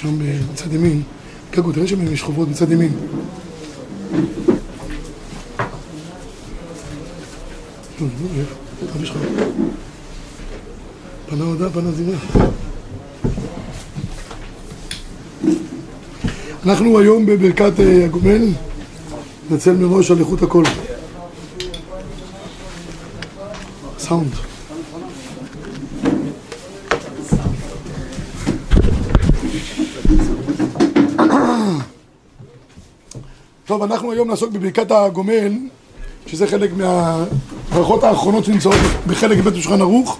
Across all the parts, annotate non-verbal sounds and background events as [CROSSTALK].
שם בצד ימין, גגו, תראה שם יש חוברות בצד ימין. פנה הודעה, פנה זימה. אנחנו היום בברכת הגומל, נצל מראש על איכות הקול. סאונד. טוב, אנחנו היום נעסוק בברכת הגומל, שזה חלק מהברכות האחרונות שנמצאות בחלק בית בשולחן ערוך,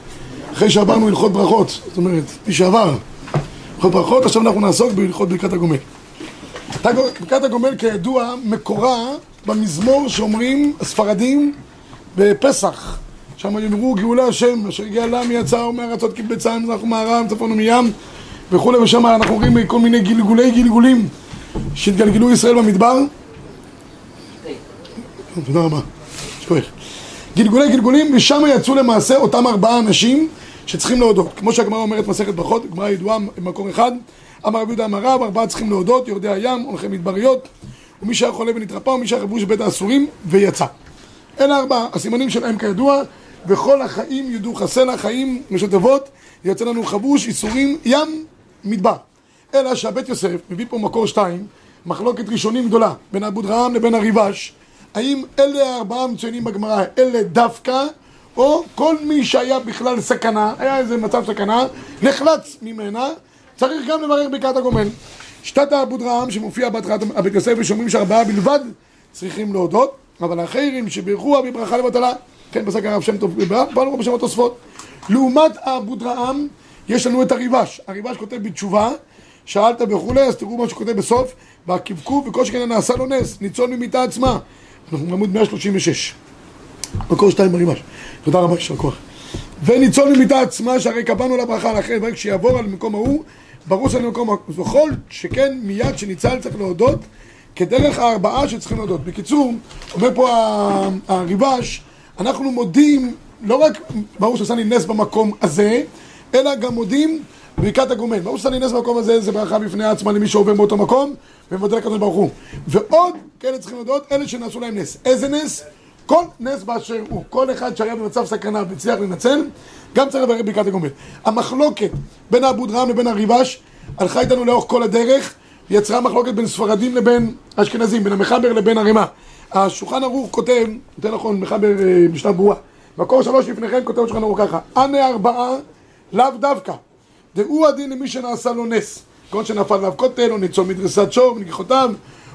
אחרי שעברנו הלכות ברכות, זאת אומרת, מי שעבר הלכות ברכות, עכשיו אנחנו נעסוק בהלכות ברכת הגומל. ברכת הגומל כידוע מקורה במזמור שאומרים הספרדים בפסח שם יאמרו גאולה השם אשר הגיע לעם יצא ומארצות קיבצה מזרח ומערב צפון ומים וכולי ושם אנחנו רואים כל מיני גלגולי גלגולים שהתגלגלו ישראל במדבר תודה רבה, שכוח. גלגולי גלגולים, ושם יצאו למעשה אותם ארבעה אנשים שצריכים להודות. כמו שהגמרא אומרת מסכת ברכות, גמרא ידועה במקור אחד, אמר רבי יהודה אמר רב, ארבעה צריכים להודות, יורדי הים, הולכי מדבריות, ומי שהיה חולה ונתרפא, ומי שהיה חבוש בבית האסורים, ויצא. אלה ארבעה, הסימנים שלהם כידוע, וכל החיים יודו חסנה, חיים משותפות, יוצא לנו חבוש, איסורים, ים, מדבר. אלא שהבית יוסף מביא פה מקור שתיים, מחלוקת ראשונים גדולה, בין אבו דרעם לבין הריבש, האם אלה הארבעה מצוינים בגמרא, אלה דווקא, או כל מי שהיה בכלל סכנה, היה איזה מצב סכנה, נחלץ ממנה, צריך גם לברך ברכת הגומל. שיטת האבו דרעם שמופיע בהתחלת הבית יוסף ושאומרים שארבעה בלבד צריכים להודות, אבל האחרים שבירכוה בברכה לבטלה, כן פסק הרב שם טוב, פעלו בשם התוספות. לעומת האבו דרעם יש לנו את הריבש, הריבש כותב בתשובה שאלת וכולי, אז תראו מה שכותב בסוף והקבקוב וכל שכן נעשה לו נס, ניצול ממיתה עצמה אנחנו בעמוד 136, מקור שתיים ברימש. תודה רבה, יישר כוח. וניצול ממיתה עצמה, שהרי קבענו לה ברכה לאחרי, ורק כשיעבור על מקום ההוא, ברוס על מקום ההוא. וכל שכן מיד שניצל צריך להודות, כדרך הארבעה שצריכים להודות. בקיצור, אומר פה הריבש, אנחנו מודים, לא רק ברור שעשה לי נס במקום הזה, אלא גם מודים ברכת הגומל. ברור לי נס במקום הזה, זה ברכה בפני עצמה למי שעובר באותו מקום, ומודה לקדוש ברוך הוא. ועוד כאלה צריכים לדעות, אלה שנעשו להם נס. איזה נס? כל נס באשר הוא. כל אחד שהיה במצב סכנה והצליח לנצל, גם צריך לברך ברכת הגומל. המחלוקת בין אבו דרעם לבין הריבש הלכה איתנו לאורך כל הדרך, יצרה מחלוקת בין ספרדים לבין אשכנזים, בין המחבר לבין הרימה. השולחן ערוך כותב, יותר נכון, מחבר משנה ברורה. מקור שלוש לפניכם כותב שולחן ערוך ככה: אנה ארבעה לאו דווקא. דעו הדין למי שנעשה לו נס. כגון שנפל עליו כותל, או ניצול מדריסת שור ונגיחותיו,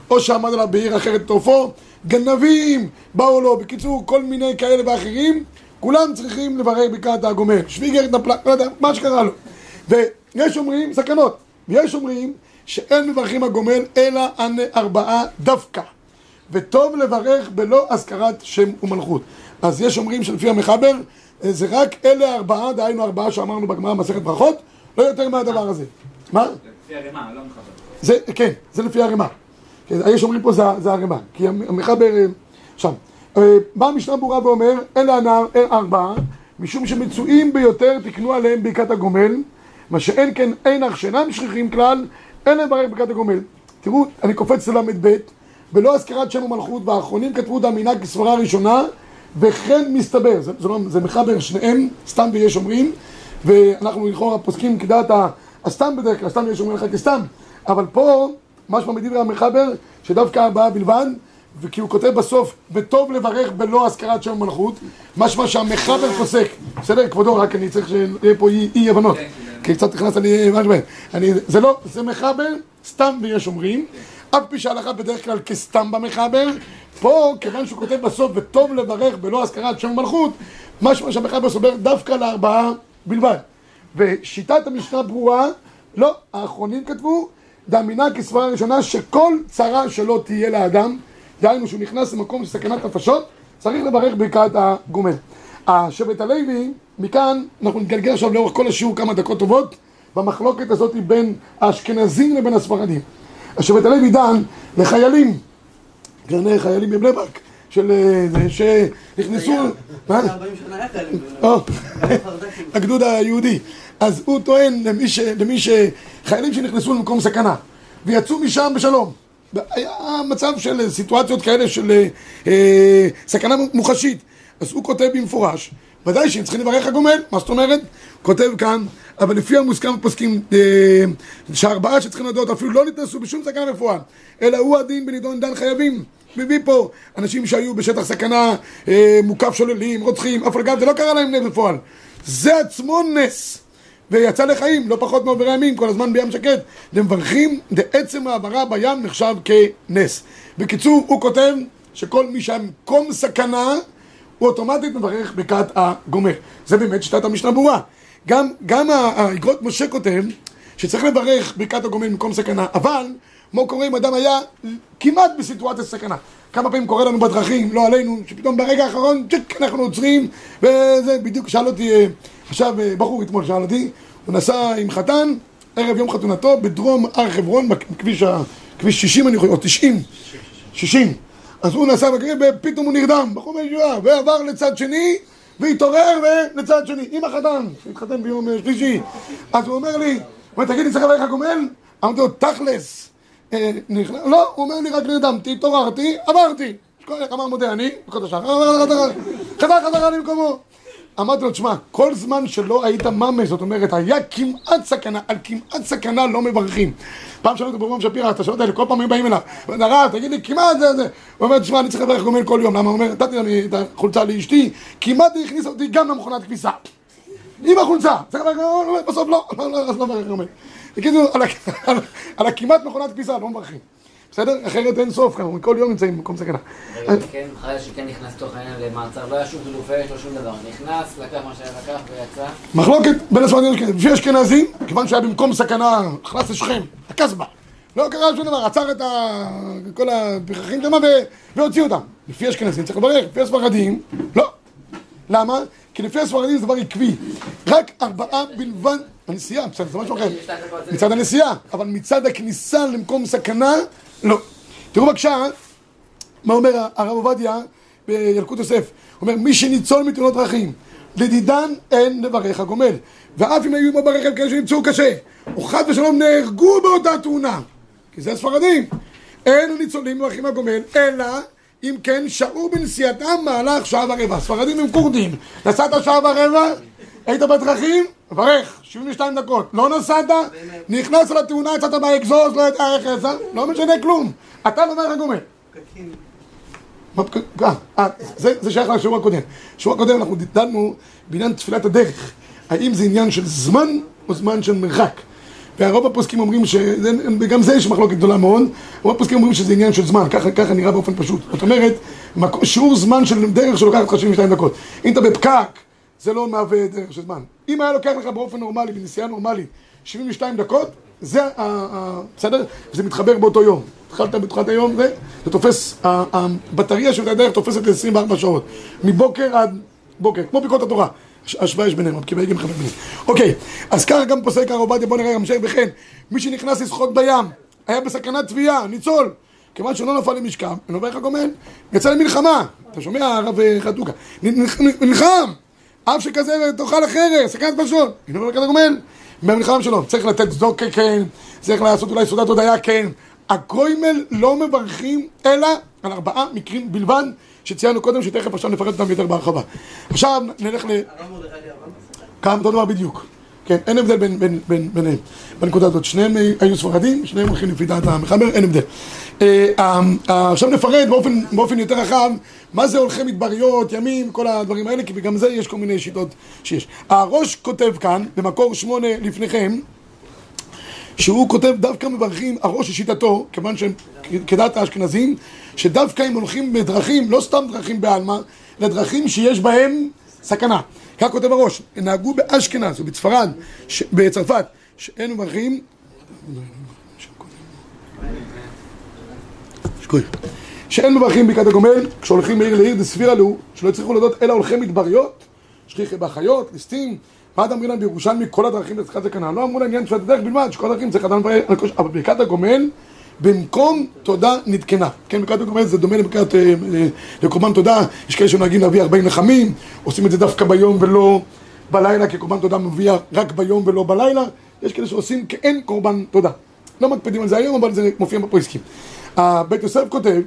או שעמד עליו בעיר אחרת תופו, גנבים באו לו, בקיצור, כל מיני כאלה ואחרים, כולם צריכים לברך בקעת הגומל. שוויגר נפלה, לא יודע, מה שקרה לו. ויש אומרים, סכנות, ויש אומרים שאין מברכים הגומל אלא ענה ארבעה דווקא. וטוב לברך בלא הזכרת שם ומלכות. אז יש אומרים שלפי המחבר, זה רק אלה ארבעה, דהיינו ארבעה שאמרנו בגמרא מסכת ברכות, לא יותר מהדבר הזה. מה? לפי הרימה, לא מחבר. זה, כן, זה לפי הרימה. כן, יש אומרים פה זה, זה הרימה, כי המחבר שם. בא המשנה ברורה ואומר, אלה הנער, ארבעה, משום שמצויים ביותר תקנו עליהם ברכת הגומל, מה שאין כן אין אך שאינם שכיחים כלל, אין להם ברכת הגומל. תראו, אני קופץ לל"ב, בלא הזכרת שם ומלכות, והאחרונים כתבו המנהג כסברה ראשונה, וכן מסתבר, זה, זה, זה מחבר שניהם, סתם ויש אומרים, ואנחנו לכאורה פוסקים כדעת הסתם בדרך כלל, סתם יש אומרים לך כסתם, אבל פה, משמע מדברי המחבר, שדווקא ארבעה בלבד, וכי הוא כותב בסוף, וטוב לברך בלא הזכרת שם ומלכות, משמע שהמחבר פוסק, בסדר, כבודו, רק אני צריך שיהיה פה אי, הבנות, כי קצת נכנסת לי אני, זה לא, זה מחבר, סתם ויש אומרים, אף פי שהלכה בדרך כלל כסתם במחבר, פה, כיוון שהוא כותב בסוף, וטוב לברך בלא הזכרת שם ומלכות, משמע שהמחבר סובר דווקא לארבעה בלבד. ושיטת המשנה ברורה, לא, האחרונים כתבו, דאמינה כסברה ראשונה שכל צרה שלא תהיה לאדם, דהיינו שהוא נכנס למקום של סכנת נפשות, צריך לברך ברכת הגומל. השבט הלוי, מכאן אנחנו נתגלגל עכשיו לאורך כל השיעור כמה דקות טובות במחלוקת הזאת בין האשכנזים לבין הספרדים. השבט הלוי דן לחיילים, גרני חיילים בבני ברק, של... שנכנסו... מה? הגדוד היהודי. אז הוא טוען למי, ש, למי שחיילים שנכנסו למקום סכנה ויצאו משם בשלום היה מצב של סיטואציות כאלה של אה, סכנה מוחשית אז הוא כותב במפורש ודאי שהם צריכים לברך הגומל, מה זאת אומרת? כותב כאן, אבל לפי המוסכם פוסקים אה, שהארבעה שצריכים לדעות אפילו לא נתנסו בשום סכנה בפועל אלא הוא הדין בנידון דן חייבים מביא פה אנשים שהיו בשטח סכנה, אה, מוקף שוללים, רוצחים, אף אגב זה לא קרה להם נס בפועל זה עצמו נס ויצא לחיים, לא פחות מעוברי ימים, כל הזמן בים שקט למברכים, בעצם העברה בים נחשב כנס בקיצור, הוא כותב שכל מי שהיה במקום סכנה הוא אוטומטית מברך ברכת הגומר. זה באמת שיטת המשנה ברורה. גם, גם האגרות משה כותב שצריך לברך ברכת הגומר במקום סכנה, אבל מה קורה אם אדם היה כמעט בסיטואציית סכנה? כמה פעמים קורה לנו בדרכים, לא עלינו, שפתאום ברגע האחרון, צ'ק, אנחנו עוצרים, וזה בדיוק, שאל אותי, אה, עכשיו אה, בחור אתמול שאל אותי, הוא נסע עם חתן, ערב יום חתונתו, בדרום הר חברון, בכביש כביש 60 אני חושב, או 90, 60. אז הוא נסע בקריב ופתאום הוא נרדם, בחור בישועה, ועבר לצד שני, והתעורר ולצד שני, עם החתן, שהתחתן ביום שלישי. אז הוא אומר לי, הוא אומר, תגיד לי, צריך לברך הגומל? אמרתי לו, תכלס. אה, לא, הוא אומר לי, רק נרדמתי, התעוררתי, עברתי. אמר מודה אני, חזר חזרה למקומו. אמרתי לו, תשמע, כל זמן שלא היית ממש, זאת אומרת, היה כמעט סכנה, על כמעט סכנה לא מברכים. פעם שאלו אותו ברום שפירא, את השאלות האלה, כל פעם היו באים אליו, הרב, תגיד לי, כמעט זה זה. הוא אומר, תשמע, אני צריך לברך גומל כל יום, למה? הוא אומר, נתתי את החולצה לאשתי, כמעט היא הכניסה אותי גם למכונת כביסה. עם החולצה, צריך לברך גומל, בסוף לא, אז לא מברך גומל. בקיצור, על הכמעט מכונת כביסה, לא מברכים. בסדר? אחרת אין סוף, אנחנו כל יום נמצאים במקום סכנה. כן, חייל שכן נכנס לתוך העניין למעצר, לא היה שום חילופי, יש לו שום דבר. נכנס, לקח מה שהיה לקח ויצא. מחלוקת בין הספרדים. לפי אשכנזים, כיוון שהיה במקום סכנה, נכנס לשכם, הקסבה. לא קרה שום דבר, עצר את כל הפרחים שם והוציא אותם. לפי אשכנזים צריך לברך, לפי הספרדים, לא. למה? כי לפי הספרדים זה דבר עקבי. רק ארבעה בלבד, הנסיעה, בסדר, זה משהו אחר. מצד הנסיעה, אבל מצד הכניסה למקום סכנה, לא. תראו בבקשה מה אומר הרב עובדיה בילקוט יוסף. הוא אומר, מי שניצול מתאונות דרכים, לדידן אין לברך הגומל. ואף אם היו עמו ברכב כאלה שנמצאו קשה, או חד ושלום נהרגו באותה תאונה, כי זה הספרדים, אין ניצולים מברכים הגומל, אלא אם כן שהו בנסיעתם מהלך שעה ורבע. הספרדים הם כורדים. נסעת שעה ורבע, היית בדרכים, מברך, 72 דקות. לא נסעת, נכנס לתאונה, יצאת באקזוז, לא יודע איך יצא, לא משנה כלום. אתה לא מברך גומל. אה, זה שייך לשיעור הקודם. בשיעור הקודם אנחנו דנו בעניין תפילת הדרך. האם זה עניין של זמן או זמן של מרחק? והרוב הפוסקים אומרים וגם זה יש מחלוקת גדולה מאוד, רוב הפוסקים אומרים שזה עניין של זמן, ככה, ככה נראה באופן פשוט. זאת אומרת, שיעור זמן של דרך שלוקחת לך 72 דקות. אם אתה בפקק, זה לא מהווה דרך של זמן. אם היה לוקח לך באופן נורמלי, בנסיעה נורמלית, 72 דקות, זה, ה, בסדר? זה מתחבר באותו יום. התחלת בתחילת היום, זה, זה תופס, הבטריה של הדרך תופסת ל-24 שעות. מבוקר עד בוקר, כמו ביקורת התורה. השוואה יש ביניהם, כי בייגים חבר ביניהם. אוקיי, אז ככה גם פוסק הרב עובדיה, בוא נראה גם המשך וכן. מי שנכנס לשחות בים, היה בסכנת תביעה, ניצול. כיוון שלא נפל למשכב, ונובע גומל, יצא למלחמה. אתה שומע, הרב חתוקה? נלחם! אף שכזה תאכל החרס, סכנת פשוט. ונובע גומל. במלחמה שלו, צריך לתת צדוקה כן, צריך לעשות אולי סעודת הודיה כן. הגוימל לא מברכים אלא על ארבעה מקרים בלבד שציינו קודם, שתכף עכשיו נפרט אותם יותר בהרחבה. עכשיו נלך ל... כמה אותו דבר בדיוק. כן, אין הבדל בין, בין, בין, ביניהם בנקודה הזאת. שניהם היו ספרדים, שניהם הולכים לפי דעת המחבר, אין הבדל. אה, אה, אה, עכשיו נפרט באופן, באופן יותר רחב מה זה הולכי מדבריות, ימים, כל הדברים האלה, כי גם זה יש כל מיני שיטות שיש. הראש כותב כאן, במקור שמונה לפניכם, שהוא כותב דווקא מברכים, הראש לשיטתו, כיוון שהם כדעת האשכנזים, שדווקא הם הולכים בדרכים, לא סתם דרכים בעלמא, אלא דרכים שיש בהם סכנה. כך כותב הראש, נהגו באשכנז ובצפרד, ש... בצרפת, שאין מברכים שאין מברכים בקעת הגומל, כשהולכים מעיר לעיר דספירה לו, שלא הצליחו להודות אלא הולכי מדבריות, שכיחי באחיות, ליסטים, ועד אמרים להם בירושלמי כל הדרכים לצחת זקנה, לא אמרו להם עניין תפילת הדרך בלבד, שכל הדרכים צריך אדם לברר, אבל ברכת הגומל במקום תודה נתקנה. כן, ברכת הגומל זה דומה לברכת, אה, לקורבן תודה, יש כאלה שנוהגים להביא 40 לחמים, עושים את זה דווקא ביום ולא בלילה, כי קורבן תודה מביא רק ביום ולא בלילה, יש כאלה שעושים כאין קורבן תודה. לא מקפידים על זה היום, אבל זה מופיע בפריסקים. בית יוסף כותב,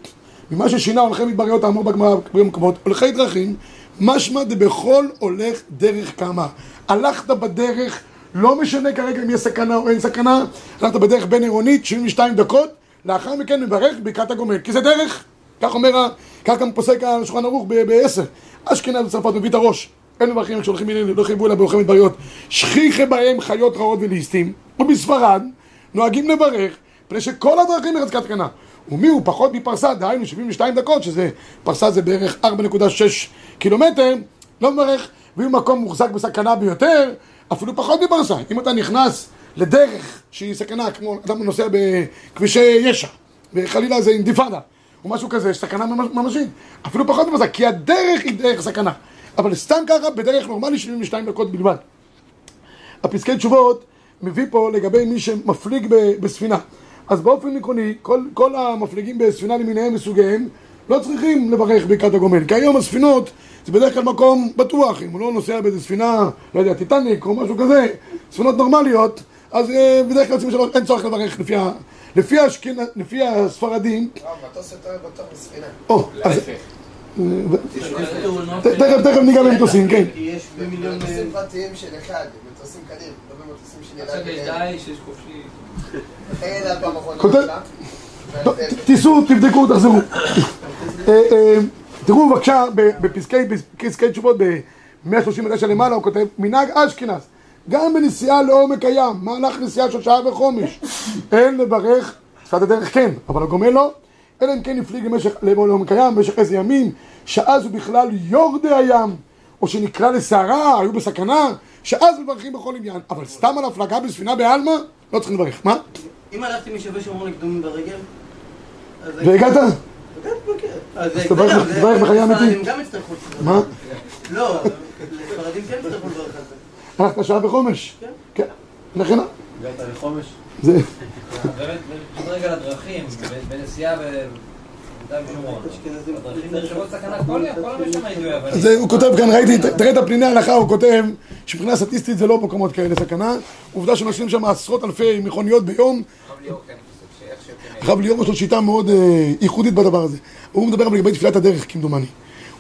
ממה ששינה הולכי מדבריות האמור בגמרא במקומות, הולכי דרכים, משמע דבכל הולך דרך כמה. הלכת בדרך, לא משנה כרגע אם יש סכנה או אין סכנה, הלכת בדרך בין עירונית, 72 דקות, לאחר מכן מברך ברכת הגומל, כי זה דרך. כך אומר, כך גם פוסק השולחן ערוך בעשר. אשכנז וצרפת מביא את הראש. אין מברכים כשהולכים מילין, לא חייבו אלא בהולכי מדבריות. שכיחי בהם חיות רעות וליסטים, ובספרד נוהגים לברך, מפני שכל הדרכים לחזקת תקנה. ומי הוא פחות מפרסה, דהיינו 72 דקות, שזה, פרסה זה בערך 4.6 קילומטר, לא מברך, ואם מקום מוחזק בסכנה ביותר, אפילו פחות מפרסה. אם אתה נכנס לדרך שהיא סכנה, כמו אדם נוסע בכבישי ישע, וחלילה זה אינתיפאדה, או משהו כזה, סכנה ממשית, אפילו פחות מפרסה, כי הדרך היא דרך סכנה. אבל סתם ככה, בדרך נורמלי 72 דקות בלבד. הפסקי תשובות מביא פה לגבי מי שמפליג בספינה. אז באופן עקרוני, כל, כל המפליגים בספינה למיניהם וסוגיהם לא צריכים לברך ברכת הגומל, כי היום הספינות זה בדרך כלל מקום בטוח, אם הוא לא נוסע באיזה ספינה, לא יודע, טיטניק או משהו כזה, ספינות נורמליות, אז אה, בדרך כלל שלוש, אין צורך לברך לפי, ה, לפי, השכינה, לפי הספרדים. אה, מטוס יותר בטוח מספינה. או, אז... תכף, תכף ניגע במטוסים, כן. כי יש מטוסים פרטיים של אחד, מטוסים קדים, לא במטוסים של ילד. עכשיו יש דייש, יש חופשי. תיסעו, תבדקו, תחזרו. אה, אה, תראו בבקשה בפסקי תשובות ב-139 למעלה הוא כותב מנהג אשכנז גם בנסיעה לעומק הים, מהלך נסיעה של שעה וחומש אין לברך, שפת הדרך כן, אבל הגומל לא אלא אם כן הפליג לעומק הים במשך איזה ימים שאז הוא בכלל יורדי הים או שנקרא לסערה, היו בסכנה שאז מברכים בכל עניין אבל סתם על הפלגה בספינה בעלמא לא צריכים לברך, מה? אם הלכתי משווה שומרון לקדומים ברגל... והגעת? אז תברך בחיי אמיתי. ספרדים גם יצטרכו מה? לא, לספרדים כן יצטרכו לברך על זה. הלכת שעה בחומש? כן. כן. לכן... הגעת לחומש? זה... [LAUGHS] באמת, מדרג על הדרכים, בנסיעה אז הוא כותב כאן, ראיתי, תראה את הפניני ההלכה, הוא כותב שמבחינה סטטיסטית זה לא מקומות כאלה סכנה. עובדה שנוסעים שם עשרות אלפי מכוניות ביום. הרב ליאור כן יש לו שיטה מאוד אה, ייחודית בדבר הזה. הוא מדבר לגבי תפילת הדרך כמדומני.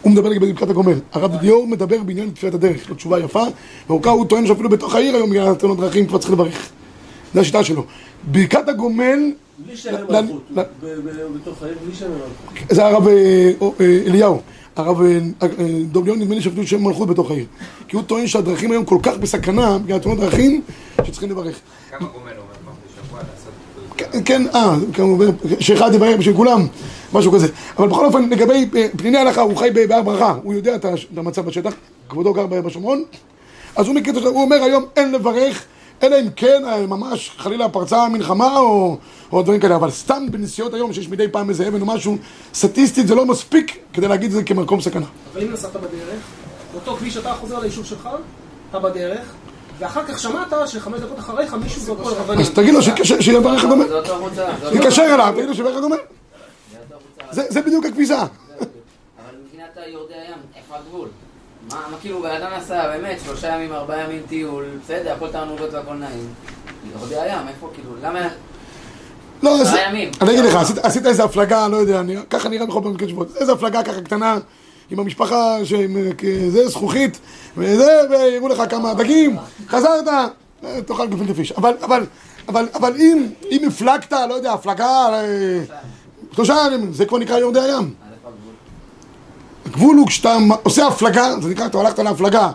הוא מדבר לגבי ברכת הגומל. הרב ליאור מדבר בעניין תפילת הדרך יש לו תשובה יפה. ואורכה הוא טוען שאפילו בתוך העיר היום בגלל תאונות דרכים כבר צריך לברך. זו השיטה שלו. ברכת הגומל בלי שם מלכות, בתוך העיר, בלי שם מלכות. זה הרב אה, אה, אליהו, הרב אה, דב ליאון נדמה לי שאפילו שם מלכות בתוך העיר. כי הוא טוען שהדרכים היום כל כך בסכנה בגלל תאונות דרכים שצריכים לברך. כמה גומל אומר פעם בשבוע לעשות... כן, כן, אה, כמובן, שאחד יברך בשביל כולם, משהו כזה. אבל בכל אופן, לגבי פניני הלכה, הוא חי בהר ברכה, הוא יודע את המצב בשטח, כבודו גר בשומרון, אז הוא מכיר את זה, הוא אומר היום אין לברך, אלא אם כן אה, ממש חלילה פרצה מלחמה או, או דברים כאלה, אבל סתם בנסיעות היום שיש מדי פעם איזה אבן או משהו, סטטיסטית זה לא מספיק כדי להגיד את זה כמקום סכנה. אבל אם נסעת בדרך, אותו כביש אתה חוזר ליישוב שלך, אתה בדרך, ואחר כך שמעת שחמש דקות אחריך מישהו זרקו על אבנים. אז תגיד לו זה אותו מוצא. זה אותו- יקשר אליו, תגיד לו אותו מוצא. זה זה בדיוק הכביסה. אבל מבחינת יורדי הים, איפה הגבול? מה, מה כאילו, בן אדם נסע באמת שלושה ימים, ארבעה ימים טיול, בסדר, הכל תענוגות והכל נעים. יורדי הים, איפה כאילו, למה... לא, אז... אני אגיד לך, עשית, עשית איזה הפלגה, לא יודע, אני, ככה נראה בכל פעם שבועות, איזה הפלגה ככה קטנה עם המשפחה, שזה זכוכית, וזה, ויראו לך כמה דגים, חזרת, אה, תאכל גפילטע פיש. אבל, אבל, אבל, אבל אם, אם הפלגת, לא יודע, הפלגה, אה, שלושה ימים, זה כבר נקרא יורדי הים. הגבול? הוא כשאתה עושה הפלגה, זה נקרא, אתה הלכת להפלגה,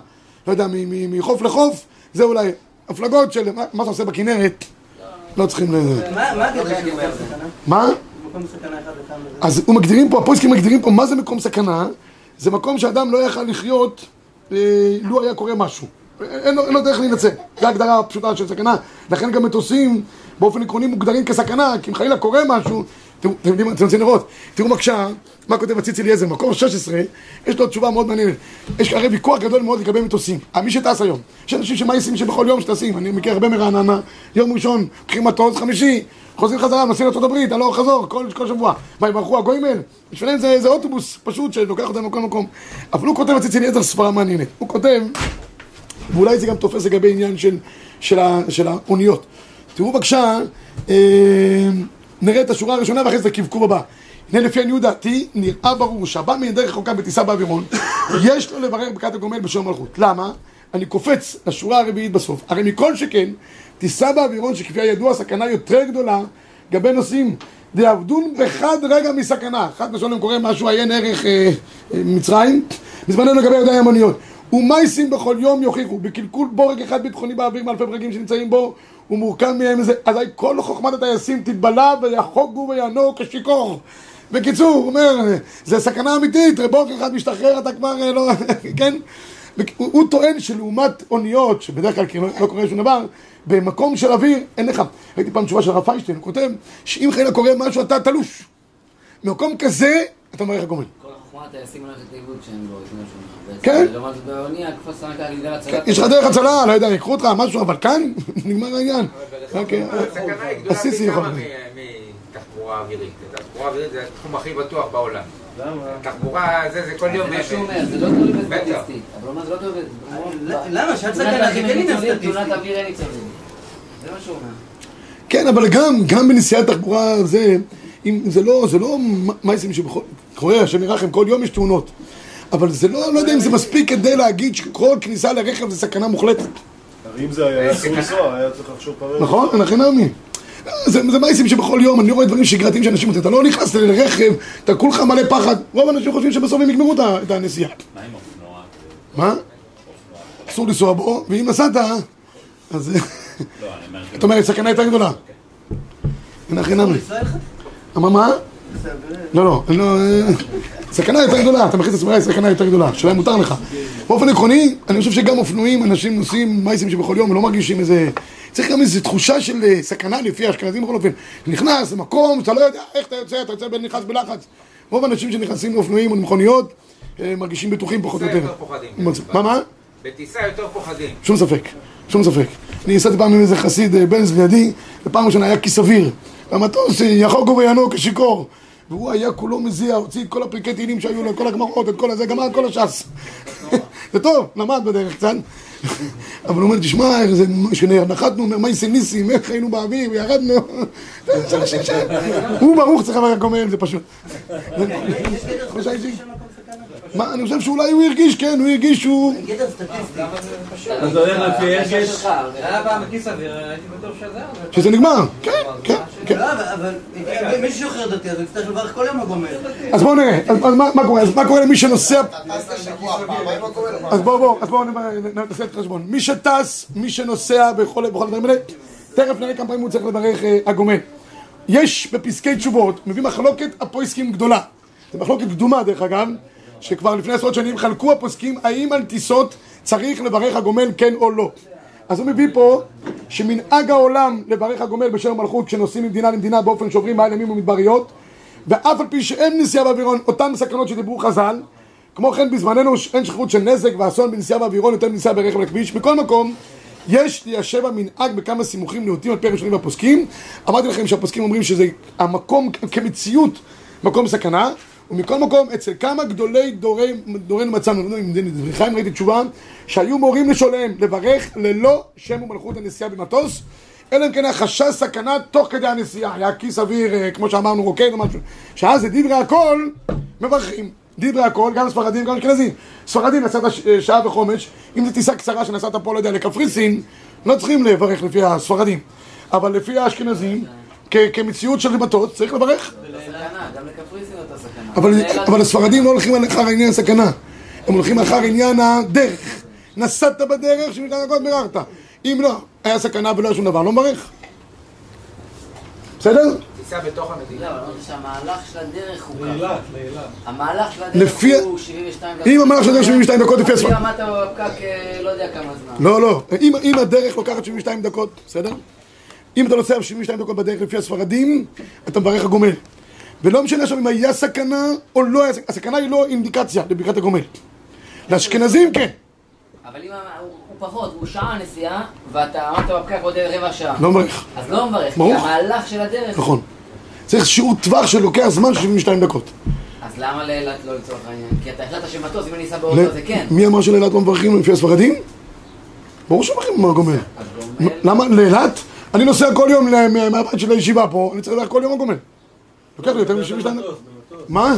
לא יודע, מחוף לחוף, זה אולי הפלגות של מה אתה עושה בכנרת, לא צריכים לזה. מה מה. אז הוא מגדירים פה, הפויסקים מגדירים פה מה זה מקום סכנה זה מקום שאדם לא יכל לחיות אה, לו היה קורה משהו אין לו דרך להינצל, זו ההגדרה הפשוטה של סכנה לכן גם מטוסים באופן עקרוני מוגדרים כסכנה כי אם חלילה קורה משהו תראו, אתם יודעים מה, אתם רוצים לראות תראו בבקשה מה כותב הציץ אליעזר, מקור 16 יש לו תשובה מאוד מעניינת יש הרי ויכוח גדול מאוד לגבי מטוסים אה, מי שטס היום יש אנשים שמעיסים שבכל יום שטסים אני מכיר הרבה מרעננה יום ראשון, קחים מטוס, חמישי חוזרים חזרה, נוסעים לארה"ב, הלוך חזור, כל, שבוע. מה, יברכו הגויים האלה? בשבילם זה, אוטובוס פשוט שלוקח אותם לכל מקום. אבל הוא כותב אצל אליעזר סברה מעניינת. הוא כותב ואולי זה גם תופס לגבי עניין של האוניות. תראו בבקשה, אה, נראה את השורה הראשונה ואחרי זה את הקבקוב הבא. הנה לפי עניות דעתי, נראה ברור שהבא מן דרך רחוקה בטיסה באווירון, [COUGHS] יש לו לברך ברכת הגומל בשם מלכות. למה? אני קופץ לשורה הרביעית בסוף. הרי מכל שכן, טיסה באווירון שכפי הידוע הסכנה יותר גדולה לגבי נוסעים דעבדון בחד רגע מסכנה. חד ושלום קורה משהו עיין ערך אה, אה, מצרים, בזמננו לגבי ידיים המוניות. ומייסים בכל יום יוכיחו, בקלקול בורג אחד ביטחוני באוויר מאלפי ברגים שנמצאים בו, הוא מורכב מהם איזה, אזי כל חוכמת הטייסים תתבלע ויחוגו ויענו כשיכור. בקיצור, הוא אומר, זה סכנה אמיתית, בורג אחד משתחרר, אתה כבר אה, לא, [LAUGHS] כן? הוא, הוא טוען שלעומת אוניות, שבדרך כלל כאילו לא קורה שום דבר, במקום של אוויר, אין לך. ראיתי פעם תשובה של הרב פיינשטיין, הוא כותב שאם חלילה קורה משהו אתה תלוש. במקום כזה, אתה מברך הגומל. הטייסים הולכת לאיבוד לא. כן. לעומת זאת באונייה, גלגל הצלה. יש לך דרך הצלה, לא יודע, ייקחו אותך, משהו, אבל כאן, [LAUGHS] נגמר העניין. אוקיי, הסכנה היא גדולה הסיסי פי כמה מתחבורה אווירית. תחבורה אווירית זה התחום הכי בטוח בעולם. למה? תחבורה, זה, זה כל יום... זה מה שהוא אומר, זה לא תלוי בטח. בסטטיסטית. אבל זה לא תלוי ב... למה? תאונת סכנה, כן אין עניין ניצולים, סטטיסטי. תאונת אוויר אין ניצולים. זה מה שהוא אומר. כן, אבל גם, גם בנסיעת תחבורה זה, אם, זה לא, זה לא מייסים שבכל, קורה, השם ירחם, כל יום יש תאונות. אבל זה לא, לא יודע אם זה מספיק כדי להגיד שכל כניסה לרכב זה סכנה מוחלטת. אם זה היה אסור לנסוע, היה צריך לחשוב פעמים. נכון? לכן נעמי. זה, זה מייסים שבכל יום, אני רואה דברים שגרתיים שאנשים עושים, אתה לא נכנס לרכב, אתה כולך מלא פחד, רוב האנשים חושבים שבסוף הם יגמרו את הנסיעה. מה עם אופנוע? מה? אסור לנסוע בו, ואם נסעת, אז לא, אני אומר [LAUGHS] זאת אומרת, סכנה יותר גדולה. אין הכי נמי. אמר מה? לא, לא, לא... אה, סכנה יותר גדולה, אתה מכניס לעצמך סכנה יותר גדולה, שאלה מותר לך. באופן עקרוני, אני חושב שגם אופנועים, אנשים נוסעים מייסים שבכל יום ולא מרגישים איזה... צריך גם איזו תחושה של אה, סכנה לפי האשכנזים בכל אופן. נכנס למקום שאתה לא יודע איך אתה יוצא, אתה יוצא נכנס בלחץ. רוב האנשים שנכנסים לאופנועים או למכוניות אה, מרגישים בטוחים פחות או יותר. מה, מה? בטיסה יותר פוחדים. שום ספק, שום ספק. אני נסעתי פעם עם איזה חסיד בנז לידי, ופעם ראשונה היה כיס אוויר. והמטוס יחוגו ויענו כשיכור. והוא היה כולו מזיע, הוציא את כל הפרקי תהילים שהיו לו, את כל הגמרות, את כל הזה, גמר את כל הש"ס. זה טוב, למד בדרך קצת. אבל הוא אומר, תשמע, איך זה, כשנחתנו, מה יעשים ניסים, איך היינו באוויר, וירדנו. הוא ברוך צריך לברך גומל, זה פשוט. מה, אני חושב שאולי הוא הרגיש, כן, הוא הרגיש שהוא... גדר סטטיסטי. אתה הולך לפי הרגש? היה פעם בכיס אוויר, הייתי בטוח שזהו. שזה נגמר, כן, כן, כן. לא, אבל- מישהו שוחרר דתי, אז הוא יצטרך לברך כל יום הגומל. אז בואו נראה, אז אז מה קורה? אז מה קורה למי שנוסע? לא. אז בואו, בואו, אז בואו נעשה את החשבון. מי שטס, מי שנוסע בכל הדברים האלה, תכף נראה כמה פעמים הוא צריך לברך אה, הגומל. יש בפסקי תשובות, מביא מחלוקת הפויסקים גדולה. זו מחלוקת קדומה דרך אגב, שכבר לפני עשרות שנים חלקו הפוסקים האם על טיסות צריך לברך הגומל כן או לא. אז הוא מביא פה שמנהג העולם לברך הגומל בשם מלכות כשנוסעים ממדינה למדינה באופן שעוברים מעל ימים ומדבריות ואף על פי שאין נסיעה באווירון, אותן סכנות שדיברו חז"ל כמו כן בזמננו אין שכיחות של נזק ואסון בנסיעה באווירון יותר מנסיעה ברכב לכביש מכל מקום יש ליישב המנהג בכמה סימוכים נאותים על פי הראשונים והפוסקים. אמרתי לכם שהפוסקים אומרים שזה המקום כמציאות מקום סכנה ומכל מקום אצל כמה גדולי דורי, דורנו מצאנו, לא דברי חיים ראיתי תשובה שהיו מורים לשוליהם לברך ללא שם ומלכות הנסיעה במטוס אלא אם כן היה חשש סכנה תוך כדי הנסיעה, היה כיס אוויר, אה, כמו שאמרנו, רוקד או משהו, שאז זה דברי הכל, מברכים. דברי הכל, גם ספרדים, גם אשכנזים. ספרדים נסעת אה, שעה וחומש, אם זו טיסה קצרה שנסעת פה, לא יודע, לקפריסין, לא צריכים לברך לפי הספרדים. אבל לפי האשכנזים, כמציאות של מטוס, צריך לברך. גם לקפריסין אותה סכנה. אבל, הספרדים לא הולכים אחר עניין הסכנה, הם הולכים אחר עניין הדרך. נסעת בדרך, שמכאן הכל בירכת. אם לא, היה סכנה ולא היה שום דבר, לא מברך. בסדר? טיסה בתוך לא, המדינה. אבל אמרתי שהמהלך של הדרך הוא ככה. לאילת, לאילת. המהלך של הדרך הוא 72 דקות. אם המהלך של הדרך 72 דקות לפי אם עמדת בפקק אה, לא יודע כמה זמן. לא, לא. אם, אם הדרך לוקחת 72 דקות, בסדר? אם אתה נוסע 72 דקות בדרך לפי הספרדים, אתה מברך הגומל. ולא משנה עכשיו אם היה סכנה או לא היה סכנה, הסכנה היא לא אינדיקציה לברכת הגומל. לאשכנזים כן, אבל אם הוא פחות, הוא שעה נסיעה, ואתה עמדת בפקק עוד רבע שעה. לא מברך. אז לא מברך, כי ברור. המהלך של הדרך... נכון. צריך שיעור טווח שלוקח זמן של 72 דקות. אז למה לאילת לא לצורך העניין? כי אתה החלטת שמטוס, אם אני אסע באוטו זה כן. מי אמר שלאילת לא מברכים לפי הספרדים? ברור שמחים מר גומל. למה? לאילת? אני נוסע כל יום מה- מהבית של הישיבה פה, אני צריך ללכת כל יום מר גומל. לוקח לי יותר מ-72 מה?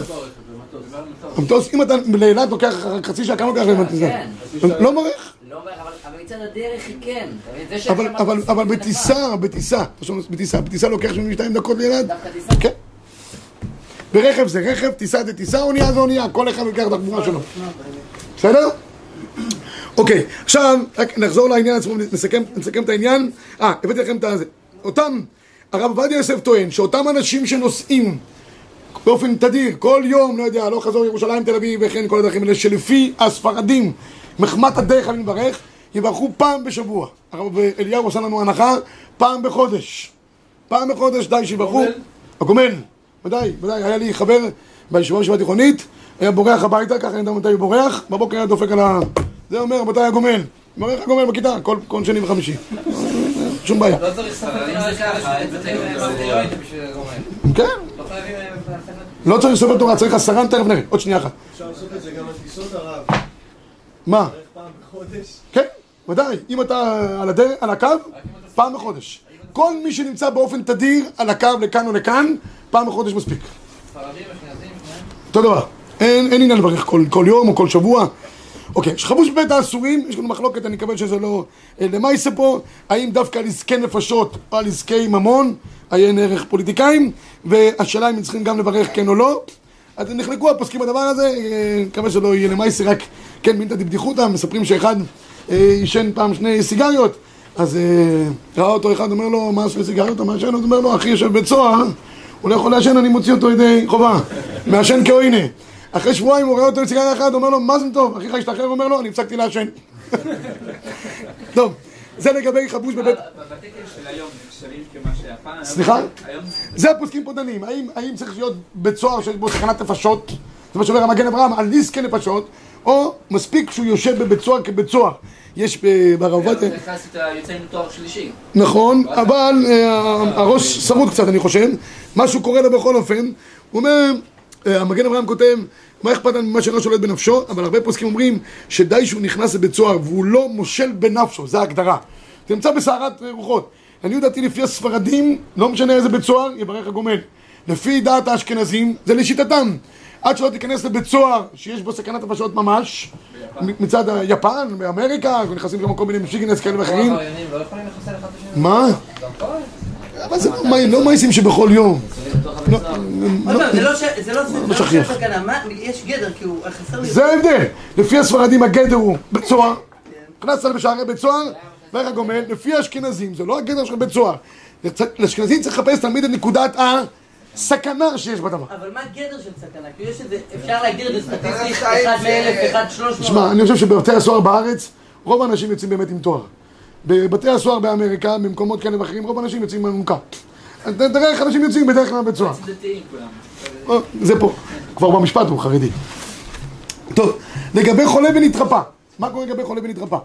המטוס, אם אתה לאילת לוקח רק חצי שעה, כמה לוקח לאילת? כן. לא מריח. לא אומר, אבל מצד הדרך היא כן. זה אבל, זה בטיסה, בטיסה, פשוט בטיסה, בטיסה לוקח 72 דקות לאילת? דווקא טיסה? כן. ברכב זה רכב, טיסה זה טיסה, אונייה זה אונייה, כל אחד לוקח את התחבורה שלו. בסדר? אוקיי, עכשיו רק נחזור לעניין עצמו, נסכם, נסכם את העניין. אה, הבאתי לכם את הזה. אותם, הרב עובדיה יוסף טוען שאותם אנשים שנוסעים באופן תדיר, כל יום, לא יודע, לא חזור ירושלים, תל אביב וכן כל הדרכים האלה, שלפי הספרדים, מחמת הדרך אני מברך, יברכו פעם בשבוע. הרב אליהו עשה לנו הנחה פעם בחודש. פעם בחודש, די שיברכו. הגומל. ודאי, ודאי, היה לי חבר בישיבה בישיבה תיכונית, היה בורח הביתה, ככה אני יודע מתי הוא בורח, בבוקר היה דופק על ה... זה אומר, רבותיי הגומל. מברך הגומל בכיתה, כל, כל שני וחמישי. שום בעיה. לא צריך ספר תורה. כן, לא צריך ספר תורה, צריך עשרה, תכף נראה. עוד שנייה אחת. אפשר לעשות את זה גם על טיסות הרב. מה? בערך פעם בחודש. כן, ודאי. אם אתה על, הקו, פעם בחודש. כל מי שנמצא באופן תדיר על הקו לכאן או לכאן, פעם בחודש מספיק. ספרדים, אשכנזים, שניהם. אותו דבר. אין, עניין לברך כל יום או כל שבוע. אוקיי, שחבוש בבית האסורים, יש לנו מחלוקת, אני מקווה שזה לא... אה, יישא פה? האם דווקא על עסקי נפשות או על עסקי ממון, עיין ערך פוליטיקאים, והשאלה אם צריכים גם לברך כן או לא. אז נחלקו הפוסקים בדבר הזה, אה, מקווה שלא יהיה למעשה רק, כן, מינתא דבדיחותא, מספרים שאחד אה, עישן פעם שני סיגריות, אז אה, ראה אותו אחד, אומר לו, מה עשו סיגריות? אתה מעשן? הוא אומר לו, אחי יושב בבית סוהר, הוא לא יכול לעשן, אני מוציא אותו ידי חובה. מעשן כעוינה. אחרי שבועיים הוא רואה אותו עם סיגריה אחת, אומר לו, מה זה טוב? אחיך השתחרר, אומר לו, אני הפסקתי לעשן. טוב, זה לגבי חבוש בבית... בתקן של היום נחשבים כמה שהיה פעם? סליחה? היום זה הפוסקים פה דנים, האם, צריך להיות בית סוהר שיש בו סכנת נפשות, זה מה שאומר המגן אברהם, על נזקי נפשות, או מספיק שהוא יושב בבית סוהר כבית סוהר. יש ברב עובדיה, אתה נכנס איתה, יוצא עם תואר שלישי. נכון, אבל אה, הראש שרוד קצת אני חושב, משהו קורה לו בכל אופן, הוא אומר, המגן אברהם כותב, מה אכפת לנו ממה שלא שולט בנפשו, אבל הרבה פוסקים אומרים שדי שהוא נכנס לבית סוהר והוא לא מושל בנפשו, זה ההגדרה. זה נמצא בסערת אה, רוחות. לעניות דעתי לפי הספרדים, לא משנה איזה בית סוהר, יברך הגומל. לפי דעת האשכנזים, זה לשיטתם. עד שלא תיכנס לבית סוהר שיש בו סכנת נפשות ממש, מ- מצד היפן, באמריקה, ונכנסים שם כל מיני משיגנס כאלה ואחרים. לא. מה? אבל זה לא מי- לא שבכל יום. לא, לא, זה לא ש- זה לא זה לא לא שכיח. סכנה, יש גדר, כאילו, חסר לי... זה ההבדל. לפי הספרדים הגדר הוא בית סוהר. נכנסת בשערי בית סוהר, ואיך הגומל. לפי האשכנזים זה לא הגדר של בית סוהר. לאשכנזים צריך לחפש תמיד את נקודת הסכנה שיש בדבר. אבל מה הגדר של סכנה? כאילו יש איזה, אפשר להגדיר את זה סטטיסטית, אחד מאלף, אחד שלוש מאות. שמע, אני חושב שבבתי הסוהר בארץ, רוב האנשים יוצאים באמת עם תואר. בבתי הסוהר באמריקה, במקומות כאלה ואחרים, רוב האנשים יוצאים עם אלונקה. אתה תראה איך אנשים יוצאים בדרך כלל מבית סוהר. או, זה פה. כבר במשפט הוא חרדי. טוב, לגבי חולה ונתרפא. מה קורה לגבי חולה ונתרפא?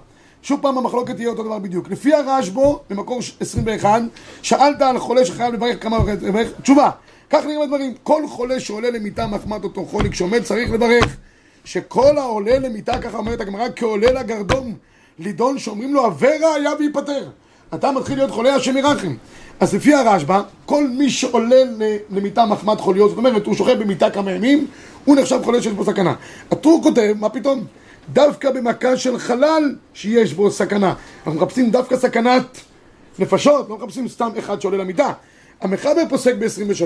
שוב פעם המחלוקת תהיה אותו דבר בדיוק. לפי הרשב"ו, במקור 21, שאלת על חולה שחייב לברך כמה וחצי, לברך, תשובה, כך נראים הדברים. כל חולה שעולה למיטה מחמת אותו חולי כשעומד צריך לברך. שכל העולה למיטה, ככה אומרת הגמרא, כעולה לגרדום, לידון שאומרים לו, אברה היה וייפטר. אתה מתחיל להיות חולה השם ירחם. אז לפי הרשב"א, כל מי שעולה למיטה מחמת חוליות, זאת אומרת, הוא שוכב במיטה כמה ימים, הוא נחשב חולה שיש בו סכנה. הטור כותב, מה פתאום? דווקא במכה של חלל שיש בו סכנה. אנחנו מחפשים דווקא סכנת נפשות, לא מחפשים סתם אחד שעולה למיטה. המחבר פוסק ב-23,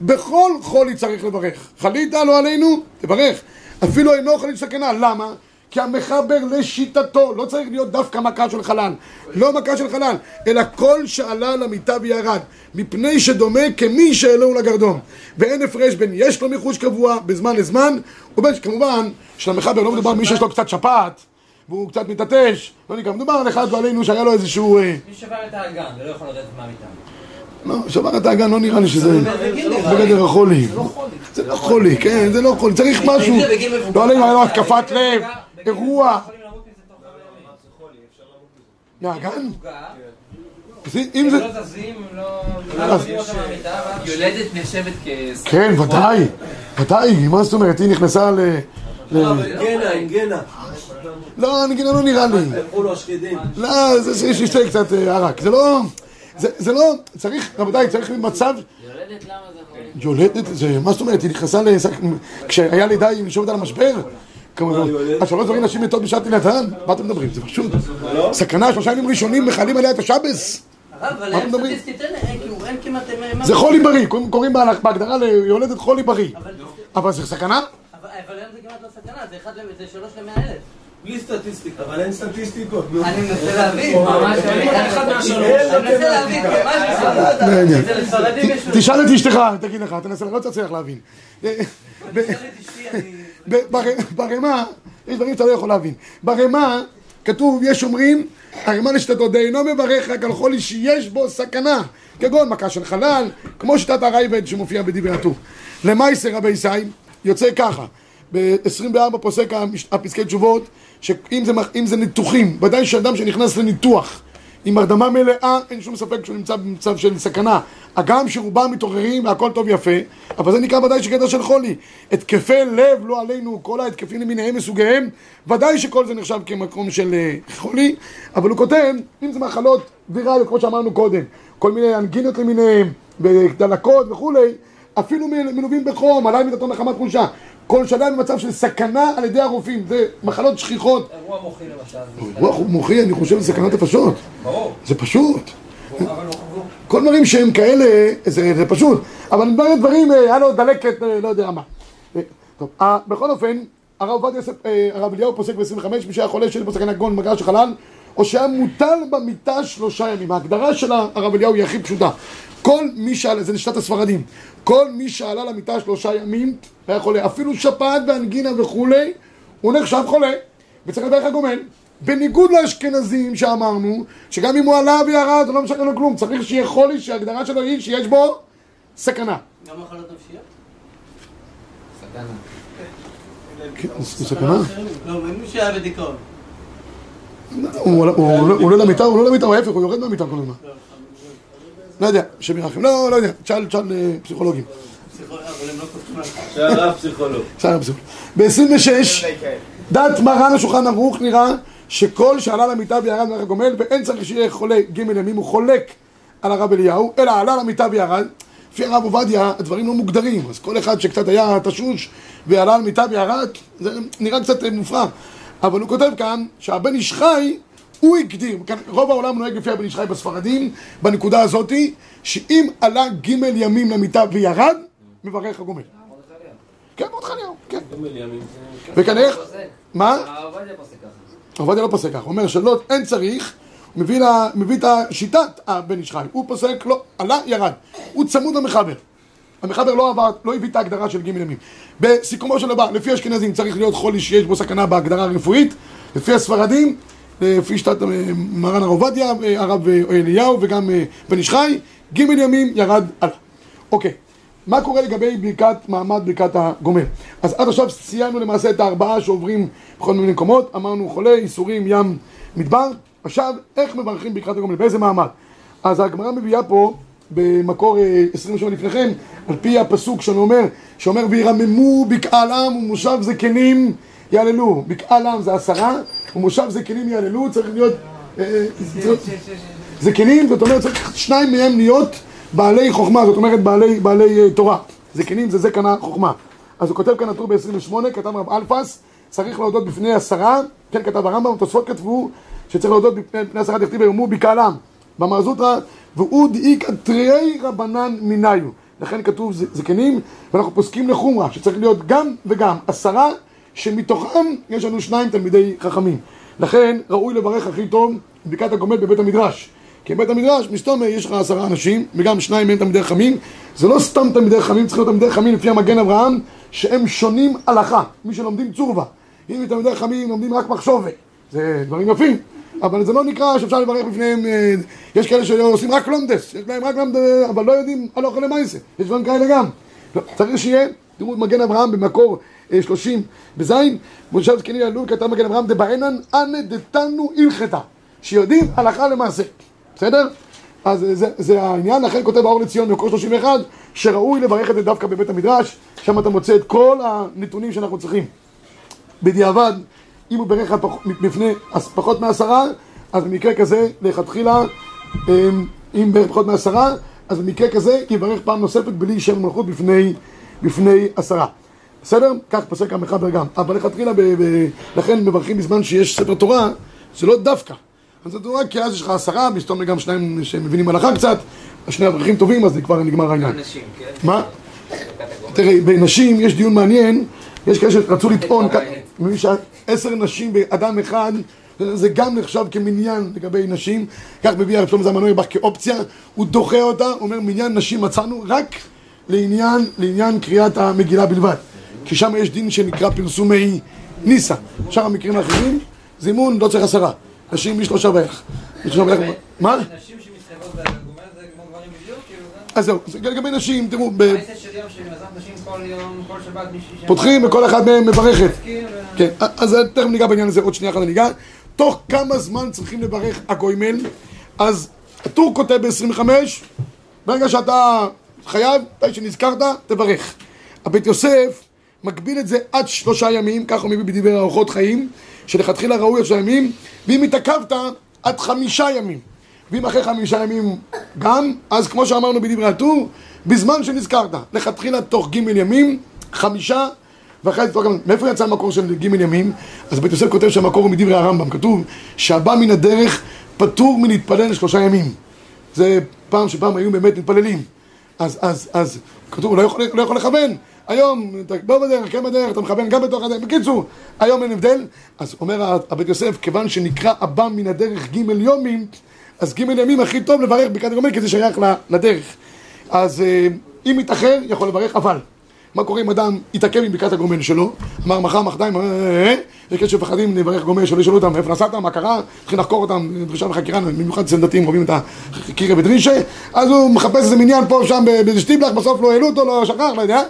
בכל חולי צריך לברך. חלית לא עלינו, תברך. אפילו אינו חולי סכנה, למה? כי המחבר לשיטתו, לא צריך להיות דווקא מכה של חלל, לא מכה של חלל, אלא כל שעלה למיטה וירד, מפני שדומה כמי שהעלהו לגרדום. ואין הפרש בין יש לו מיחוש קבוע בזמן לזמן, ובין שכמובן, שלמחבר לא מדובר על מי שיש לו קצת שפעת, והוא קצת מתעטש, לא נקרא, מדובר על אחד ועלינו שהיה לו איזשהו... אה, מי שבר את האגן ולא יכול לרדת מהמיטה. לא, שבר את האגן, לא נראה לי שזה בגדר החולי. זה לא חולי, כן, זה לא חולי, צריך משהו. לא עלינו, היה לו התקפת לב, אירוע. פגע, אז אם הם זה... לא זזים, הם לא... יולדת נחשבת כ... כן, ודאי, ודאי, מה זאת אומרת, היא נכנסה ל... ל- גנה, עם גנה. לא, נגינה לא נראה לי. הלכו לו השקדים. לא, זה שיש שישתה קצת אה, ערק. זה לא... זה, זה לא... צריך, רבותיי, צריך מצב... יולדת למה זה? יולדת, זה... מה זאת אומרת? היא נכנסה לשק... כשהיה לידה היא יושבת על המשבר? אז שלוש דברים נשים מתות בשעת תינתן? מה אתם מדברים? זה פשוט. סכנה, שלושה ימים ראשונים מכלים עליה את השבס. אבל מה אין אתם מדברים? סטטיסטית, אין- כמעט... זה חולי בריא, קוראים- בהגדרה ליולדת חולי בריא. אבל- זה סכנה? אבל היום זה כמעט לא סכנה, זה אחד ל- זה שלוש למאה אלף. בלי סטטיסטיקה. אבל אין סטטיסטיקות. אני מנסה להבין. ממש אחד מהשלוש. אני מנסה להבין. לא. תשאל את אשתך, תגיד לך, תנסה, לא תצליח להבין. תשאל את אשתי, אני... ברמה, יש דברים שאתה לא יכול להבין. ברמה, כתוב, יש אומרים, הרמה לשתתו אינו מברך רק על חולי שיש בו סכנה, כגון מכה של חלל, כמו שיטת הרייבד שמופיע בדברי הטור. למעשה רבי ישי, יוצא ככה, ב-24 פוסק הפסקי תשובות, שאם זה, זה ניתוחים, ודאי שאדם שנכנס לניתוח עם הרדמה מלאה, אין שום ספק שהוא נמצא במצב של סכנה. הגם שרובם מתעוררים והכל טוב יפה, אבל זה נקרא ודאי שקטע של חולי. התקפי לב, לא עלינו, כל ההתקפים למיניהם מסוגיהם, ודאי שכל זה נחשב כמקום של אה, חולי, אבל הוא כותב, אם זה מחלות ויראליות, כמו שאמרנו קודם, כל מיני אנגינות למיניהם, ודלקות וכולי, אפילו מלווים בחום, עליי מידתו נחמת חולשה. כל שנה במצב של סכנה על ידי הרופאים, זה מחלות שכיחות. אירוע מוחי למשל. רוח מוחי, אני חושב, זה סכנת נפשות. ברור. זה פשוט. חבור. כל דברים שהם כאלה, זה, זה פשוט. אבל דברים, דברים, אה, היה לו דלקת, אה, לא יודע מה. אה, טוב, בכל אופן, הרב עובדיה יוסף, הרב אליהו פוסק ב-25, מי שהיה חולה שיש בו סכנה כגון מגע של חלל, או שהיה מוטל במיטה שלושה ימים. ההגדרה של הרב אליהו היא הכי פשוטה. כל מי שעלה, זה לשיטת הספרדים, כל מי שעלה למיטה שלושה ימים, היה חולה, אפילו שפעת ואנגינה וכולי, הוא נחשב חולה, וצריך לדרך הגומל. בניגוד לאשכנזים שאמרנו, שגם אם הוא עלה וירד, זה לא משנה לו כלום, צריך שיהיה חולי שההגדרה שלו היא שיש בו סכנה. גם מחלות נפשיות? סכנה. כן, סכנה? לא, מי שהיה בדיכאון. הוא הוא הוא עולה למיטה, הוא לא למיטה, הוא ההפך, הוא יורד מהמיטה כל הזמן. לא יודע, השם ירחם, לא, לא יודע, תשאל, תשאל אה, פסיכולוגים. לא. שהרב פסיכולוג. בסדר, פסיכולוג. ב-26, דת מרן השולחן ערוך נראה שכל שעלה למיטה וירד מהר הגומל, ואין צריך שיהיה חולה ג' ימים, הוא חולק על הרב אליהו, אלא עלה למיטה וירד. לפי הרב עובדיה, הדברים לא מוגדרים, אז כל אחד שקצת היה תשוש ועלה למיטה וירד, זה נראה קצת אה, מופרע. אבל הוא כותב כאן שהבן איש חי, הוא הגדיר, כאן רוב העולם נוהג לפי הבן איש חי בספרדים, בנקודה הזאתי, שאם עלה ג' ימים למיטה וירד, מברך הגומל. כן, מרדכי אליהו, כן. וכנראה, פוסק. מה? עובדיה לא פוסק ככה, הוא אומר שלא, אין צריך, מביא, את השיטת הבן איש חי, הוא פוסק, לא, עלה, ירד, הוא צמוד למחבר. המחבר לא עבר, לא הביא את ההגדרה של ג' ימים. בסיכומו של דבר, לפי האשכנזים צריך להיות חולי שיש בו סכנה בהגדרה הרפואית, לפי הספרדים, לפי שיטת אה, מרן הרב עובדיה, אה, הרב אה, אליהו וגם אה, בן איש חי, ג' ימים ירד עלה. אוקיי, מה קורה לגבי ברכת מעמד ברכת הגומל? אז עד עכשיו ציינו למעשה את הארבעה שעוברים בכל מיני מקומות, אמרנו חולה, ייסורים, ים, מדבר, עכשיו איך מברכים ברכת הגומל, באיזה מעמד? אז הגמרא מביאה פה במקור אה, 27 לפניכם, על פי הפסוק שאומר, שאומר וירממו בקהל עם ומושב זקנים יעללו, בקהל עם זה עשרה, ומושב זקנים יעללו, צריך להיות, אה, אה, זקנים, זאת אומרת, צריך שניים מהם להיות בעלי חוכמה, זאת אומרת בעלי, בעלי uh, תורה. זקנים זה זקנה חוכמה. אז הוא כותב כאן הטור ב-28, כתב רב אלפס, צריך להודות בפני עשרה, כן כתב הרמב"ם, תוספות כתבו שצריך להודות בפני, בפני עשרה דכתיב ויאמרו בקהלם. במרזוטרא, והוא דאיכא תריי רבנן מניו. לכן כתוב זקנים, ואנחנו פוסקים לחומרה, שצריך להיות גם וגם עשרה, שמתוכם יש לנו שניים תלמידי חכמים. לכן ראוי לברך הכי טוב בברכת הגומל בבית המדרש. כי בבית המדרש, מסתומר, יש לך עשרה אנשים, וגם שניים מהם תלמידי חכמים. זה לא סתם תלמידי חכמים, צריכים להיות תלמידי חכמים לפי המגן אברהם, שהם שונים הלכה. מי שלומדים צורבה. אם תלמידי חכמים לומדים רק מחשובת. זה דברים יפים. אבל זה לא נקרא שאפשר לברך בפניהם, אה, יש כאלה שעושים רק לומדס, יש להם רק לומדס, אבל לא יודעים הלוך למעשה, יש דברים כאלה גם. לא, צריך שיהיה, תראו מגן אברהם במקור אה, 30 בזין, מושב זקנים יללו כתב מגן אברהם דבעינן אנא דתנו הלכתה, שיודעים הלכה למעשה, בסדר? אז זה, זה העניין, לכן כותב האור לציון במקור 31, שראוי לברך את זה דווקא בבית המדרש, שם אתה מוצא את כל הנתונים שאנחנו צריכים. בדיעבד, אם הוא בירך אז פחות מעשרה, אז במקרה כזה, לכתחילה, אמ, אם בירך פחות מעשרה, אז במקרה כזה יברך פעם נוספת בלי שם מלכות בפני, בפני עשרה. בסדר? כך פוסק המחבר גם. אבל לכתחילה, לכן מברכים בזמן שיש ספר תורה, זה לא דווקא. אז זה תורה כי אז יש לך עשרה, מסתום גם שניים שמבינים הלכה קצת, שני אברכים טובים, אז זה כבר נגמר העניין. אנשים, כן? מה? תראה, בנשים יש דיון מעניין, יש כאלה שרצו לטעון, מבין שעשר נשים באדם אחד, זה גם נחשב כמניין לגבי נשים, כך מביא הרב שלמה זלמן אוירבך כאופציה, הוא דוחה אותה, אומר מניין נשים מצאנו רק לעניין, לעניין קריאת המגילה בלבד, כי שם יש דין שנקרא פרסומי ניסה, שאר המקרים האחרים, זימון לא צריך עשרה, נשים משלושה ואילך. מה? נשים שמתחייבות בגומל זה כמו גברים בדיוק? כאילו? אז זהו, זה לגבי נשים, תראו. פותחים וכל אחד מהם מברכת. ו- כן, אז תכף ניגע בעניין הזה, עוד שנייה אחת ניגע. תוך כמה זמן צריכים לברך הגוימל? אז הטור כותב ב-25, ברגע שאתה חייב, מתי שנזכרת, תברך. הבית יוסף מגביל את זה עד שלושה ימים, כך מביא בדברי אורחות חיים, שלכתחילה ראוי שלושה ימים, ואם התעכבת, עד חמישה ימים. ואם אחרי חמישה ימים גם, אז כמו שאמרנו בדברי הטור, בזמן שנזכרת, לכתחילה תוך ג' ימים, חמישה ואחרי זה תורה גם, מאיפה יצא המקור של ג' ימים? אז בית יוסף כותב שהמקור הוא מדברי הרמב"ם, כתוב שהבא מן הדרך פטור מלהתפלל לשלושה ימים. זה פעם שפעם היו באמת מתפללים. אז, אז, אז, כתוב, הוא לא יכול, לא יכול לכוון. היום, בוא בדרך, כן בדרך, אתה מכוון גם בתוך הדרך. בקיצור, היום אין הבדל. אז אומר הבית יוסף, כיוון שנקרא הבא מן הדרך ג' יומים, אז ג' ימים הכי טוב לברך ברכת הגומל, כי זה שייך לדרך. אז אה, אם יתאחר, יכול לברך, אבל. מה קורה אם אדם יתעכב עם ברכת הגומל שלו, אמר מחר, מחרתיים, אה, אה, אה, יש כאלה שמפחדים לברך גומל שלא ישאלו אותם איפה נסעת, מה קרה, צריכים לחקור אותם, דרישה וחקירה, במיוחד אצל דתיים רואים את הקירה בדרישה, אז הוא מחפש איזה מניין פה שם באיזה שטיבלח, בסוף לא העלו אותו, לא שכח, לא יודע,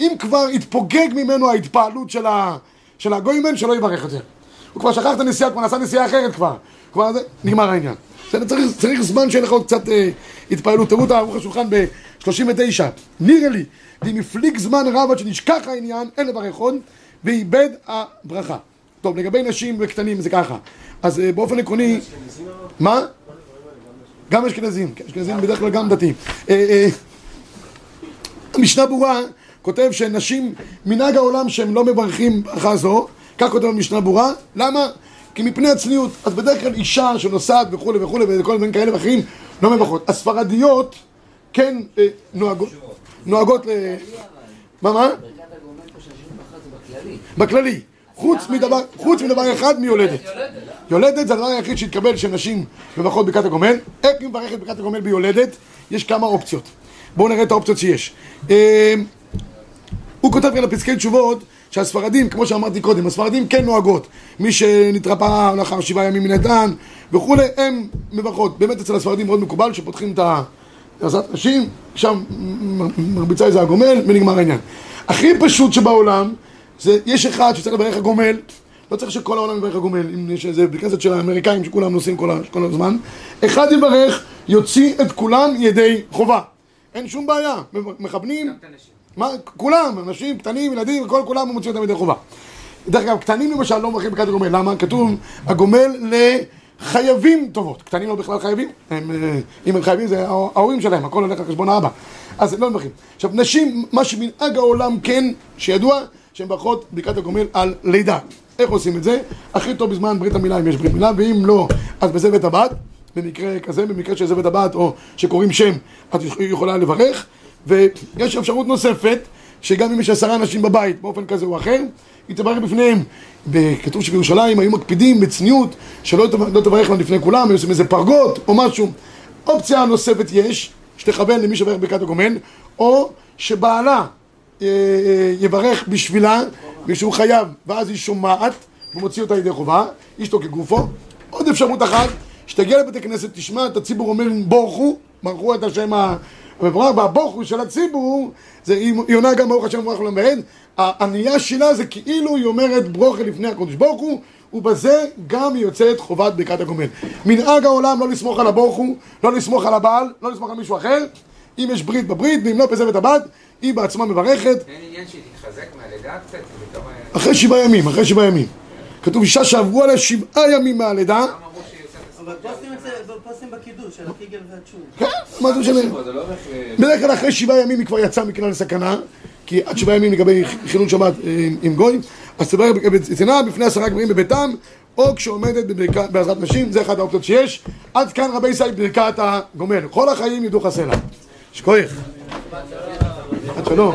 אם כבר התפוגג ממנו ההתפעלות של, ה, של הגוימן, שלא יברך יותר. הוא כבר שכח את הנסיעה, כבר נסע נסיעה אחרת כבר, כבר זה, נגמר העניין. צריך, צריך זמן שיהיה לך עוד קצת אה, התפעלות. תראו את ערוך השולחן ב-39. נראה לי, ואם יפליג זמן רב עד שנשכח העניין, אין לברך עוד, ואיבד הברכה. טוב, לגבי נשים וקטנים זה ככה. אז אה, באופן עקרוני... מה? גם אשכנזים, כן, אשכנזים בדרך כלל גם דתיים. אה, אה, המשנה ברורה כותב שנשים, מנהג העולם שהם לא מברכים ברכה זו, כך כותב המשנה ברורה, למה? כי מפני הצניעות, אז בדרך כלל אישה שנוסעת וכולי וכולי וכל מיני כאלה ואחרים לא מברכות. הספרדיות כן אה, נוהגות, נוהגות ל... מה, מה? בכללי. בכללי. חוץ מדבר, חוץ מדבר אחד מיולדת. יולדת זה הדבר היחיד שהתקבל שנשים מברכות ברכת הגומל. איך היא מברכת ברכת הגומל ביולדת? יש כמה אופציות. בואו נראה את האופציות שיש. הוא כותב כאן בפסקי תשובות שהספרדים, כמו שאמרתי קודם, הספרדים כן נוהגות. מי שנתרפא לאחר שבעה ימים מן הדן וכולי, הם מברכות. באמת אצל הספרדים מאוד מקובל שפותחים את העזרת נשים, שם מרביצה איזה הגומל ונגמר העניין. הכי פשוט שבעולם, זה יש אחד שצריך לברך הגומל, לא צריך שכל העולם יברך הגומל, אם יש איזה בכנסת של האמריקאים שכולם נוסעים כל, כל הזמן, אחד יברך, יוציא את כולם ידי חובה. אין שום בעיה, מכוונים, גם את הנשים. מה, כולם, אנשים, קטנים, ילדים, כל כולם מוציא אותם ידי חובה. דרך אגב, קטנים למשל לא מברכים ברכת הגומל, למה? כתוב, הגומל לחייבים טובות. קטנים לא בכלל חייבים, הם, אה, אם הם חייבים זה ההור- ההורים שלהם, הכל הולך על חשבון האבא. אז הם לא מברכים. עכשיו, נשים, מה שמנהג העולם כן, שידוע, שהן מברכות ברכת הגומל על לידה. איך עושים את זה? הכי טוב בזמן ברית המילה, אם יש ברית מילה, ואם לא, אז בזבת הבת. במקרה כזה, במקרה של זבת הבת, או שקוראים שם, את יכולה לברך. ויש אפשרות נוספת, שגם אם יש עשרה אנשים בבית, באופן כזה או אחר, היא תברך בפניהם. כתוב שבירושלים היו מקפידים בצניעות, שלא לא תברך להם לפני כולם, היו עושים איזה פרגות או משהו. אופציה נוספת יש, שתכוון למי שברך ברכת הגומל, או שבעלה אה, אה, יברך בשבילה, ושהוא חייב, ואז היא שומעת, והוא מוציא אותה ידי חובה, אשתו כגופו. עוד אפשרות אחת, שתגיע לבתי כנסת, תשמע את הציבור אומר בורכו, ברכו את השם ה... המבורך, והבוכו של הציבור, זה, היא עונה גם ברוך השם לעולם ועד, הענייה שלה זה כאילו היא אומרת ברוכה לפני הקדוש ברוך הוא, ובזה גם היא יוצאת חובת ברכת הגומל. מנהג העולם לא לסמוך על הוא, לא לסמוך על הבעל, לא לסמוך על מישהו אחר, אם יש ברית בברית, ואם לא בזבת הבת, היא בעצמה מברכת, אין עניין שהיא תתחזק מהלידה קצת. אחרי שבעה ימים, אחרי שבעה ימים. כתוב אישה שעברו עליה שבעה ימים מהלידה, אבל פה עושים בקידוש, של הקיגל והצ'ון. כן, מה זה משנה? זה לא ל... בדרך כלל אחרי שבעה ימים היא כבר יצאה מכלל סכנה, כי עד שבעה ימים לגבי חילול שבת אה, עם גוי, אז תברך בצנעה בפני עשרה גברים בביתם, או כשעומדת בעזרת נשים, זה אחת האופציות שיש. עד כאן רבי ישראל ברכת הגומל. כל החיים ידעו חסלה. שכוח. עד שלום.